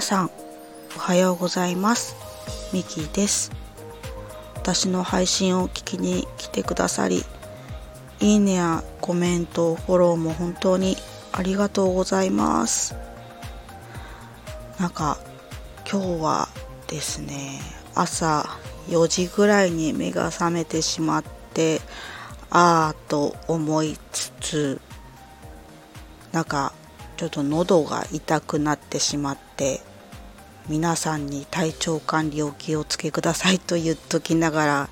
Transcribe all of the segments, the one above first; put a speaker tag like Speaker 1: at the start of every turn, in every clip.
Speaker 1: 皆さんおはようございます。ミキです。私の配信を聞きに来てくださりいいねやコメントフォローも本当にありがとうございます。なんか今日はですね朝4時ぐらいに目が覚めてしまってああと思いつつなんかちょっと喉が痛くなってしまって皆さんに体調管理お気をつけくださいと言っときながら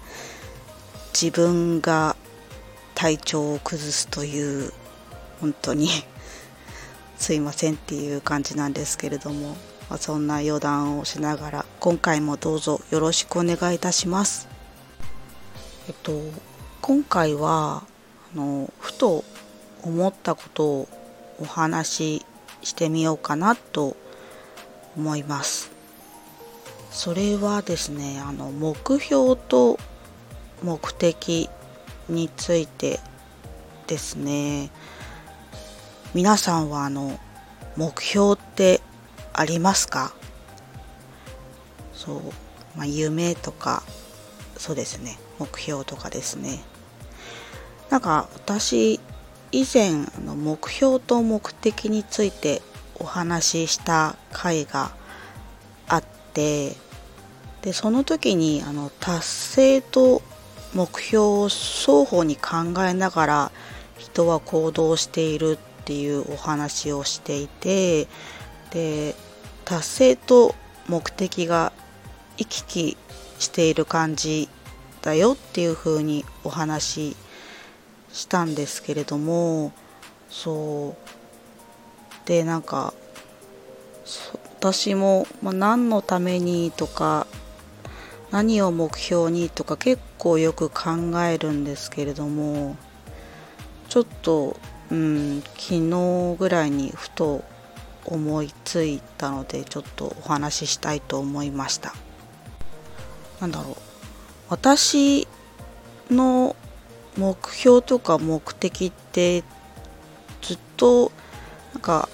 Speaker 1: 自分が体調を崩すという本当に すいませんっていう感じなんですけれども、まあ、そんな余談をしながら今回もどうぞよろしくお願いいたします。えっと今回はあのふと思ったことをお話ししてみようかなと思います。それはですねあの目標と目的についてですね皆さんはあの目標ってありますか？そう、まあ、夢とかそうですね目標とかですねなんか私以前あの目標と目的についてお話しした回があってでその時にあの達成と目標を双方に考えながら人は行動しているっていうお話をしていてで達成と目的が行き来している感じだよっていうふうにお話ししたんですけれどもそうでなんか私も、まあ、何のためにとか何を目標にとか結構よく考えるんですけれどもちょっと、うん、昨日ぐらいにふと思いついたのでちょっとお話ししたいと思いました。なんだろう。私の目標とか目的ってずっとなんか、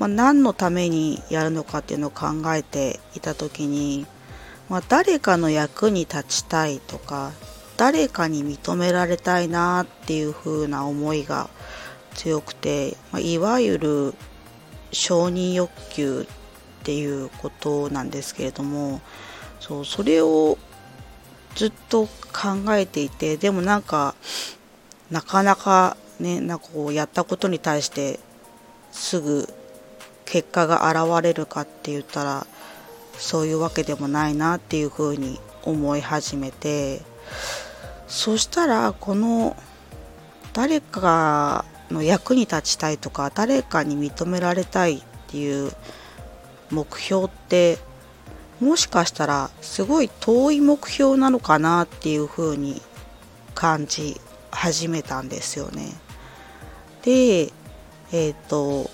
Speaker 1: まあ、何のためにやるのかっていうのを考えていた時に、まあ、誰かの役に立ちたいとか誰かに認められたいなっていう風な思いが強くて、まあ、いわゆる承認欲求っていうことなんですけれどもそうそれをずっと考えていてでもなんかなかなかねなんかこうやったことに対してすぐ結果が現れるかって言ったらそういうわけでもないなっていうふうに思い始めてそしたらこの誰かの役に立ちたいとか誰かに認められたいっていう目標ってもしかしたらすごい遠い目標なのかなっていうふうに感じ始めたんですよね。でえっ、ー、と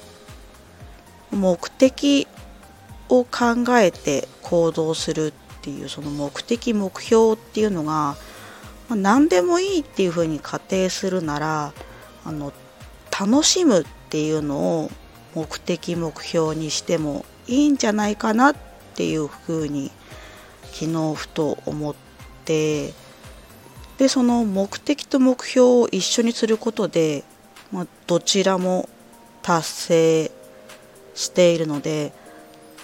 Speaker 1: 目的を考えて行動するっていうその目的目標っていうのが、ま、何でもいいっていうふうに仮定するならあの楽しむっていうのを目的目標にしてもいいんじゃないかなっていうふうに昨日ふと思ってでその目的と目標を一緒にすることで、まあ、どちらも達成しているので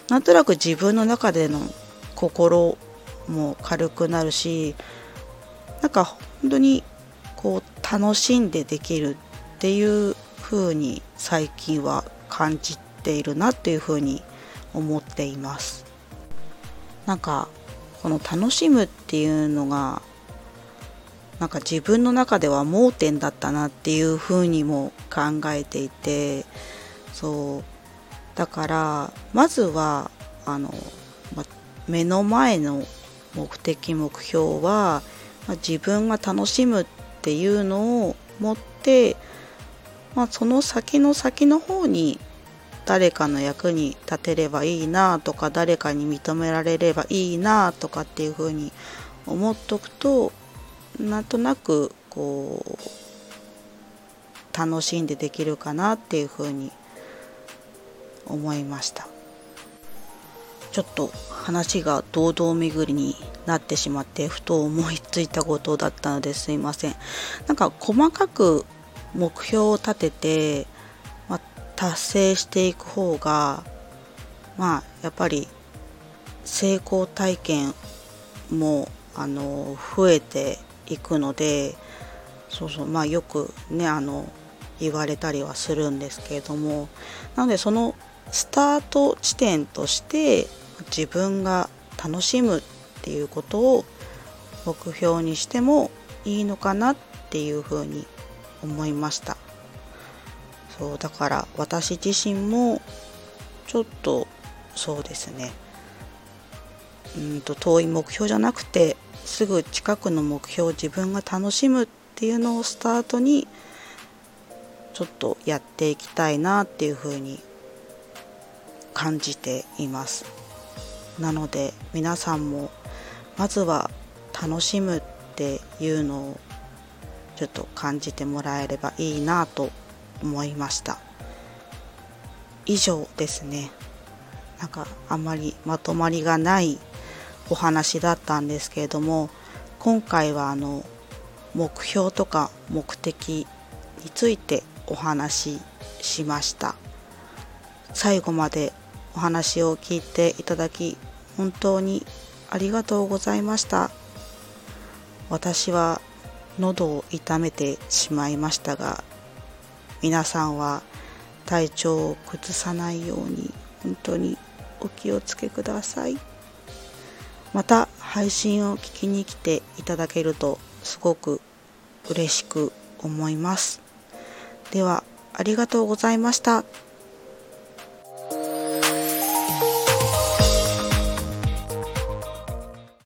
Speaker 1: なんとなく自分の中での心も軽くなるしなんか本当にこう楽しんでできるっていう風に最近は感じているなっていう風に思っています。なんかこの楽しむっていうのがなんか自分の中では盲点だったなっていうふうにも考えていてそうだからまずはあの、ま、目の前の目的目標は、ま、自分が楽しむっていうのを持って、ま、その先の先の方に誰かの役に立てればいいなとか誰かに認められればいいなとかっていうふうに思っとくとなんとなくこう楽しんでできるかなっていうふうに思いました。ちょっと話が堂々巡りになってしまってふと思いついたことだったのですいません。なんか細かく目標を立てて、まあ、達成していく方がまあやっぱり成功体験もあの増えていくのでそうそうまあよくねあの言われたりはするんですけれども。なのでそのスタート地点として自分が楽しむっていうことを目標にしてもいいのかなっていうふうに思いました。そうだから私自身もちょっとそうですね。うんと遠い目標じゃなくてすぐ近くの目標を自分が楽しむっていうのをスタートにちょっとやっていきたいなっていうふうに感じています。なので皆さんもまずは楽しむっていうのをちょっと感じてもらえればいいなと思いました。以上ですね。なんかあんまりまとまりがないお話だったんですけれども今回はあの目標とか目的についてお話ししました。最後までお話を聞いていただき本当にありがとうございました。私は喉を痛めてしまいましたが皆さんは体調を崩さないように本当にお気をつけください。また配信を聞きに来ていただけるとすごく嬉しく思います。ではありがとうございました。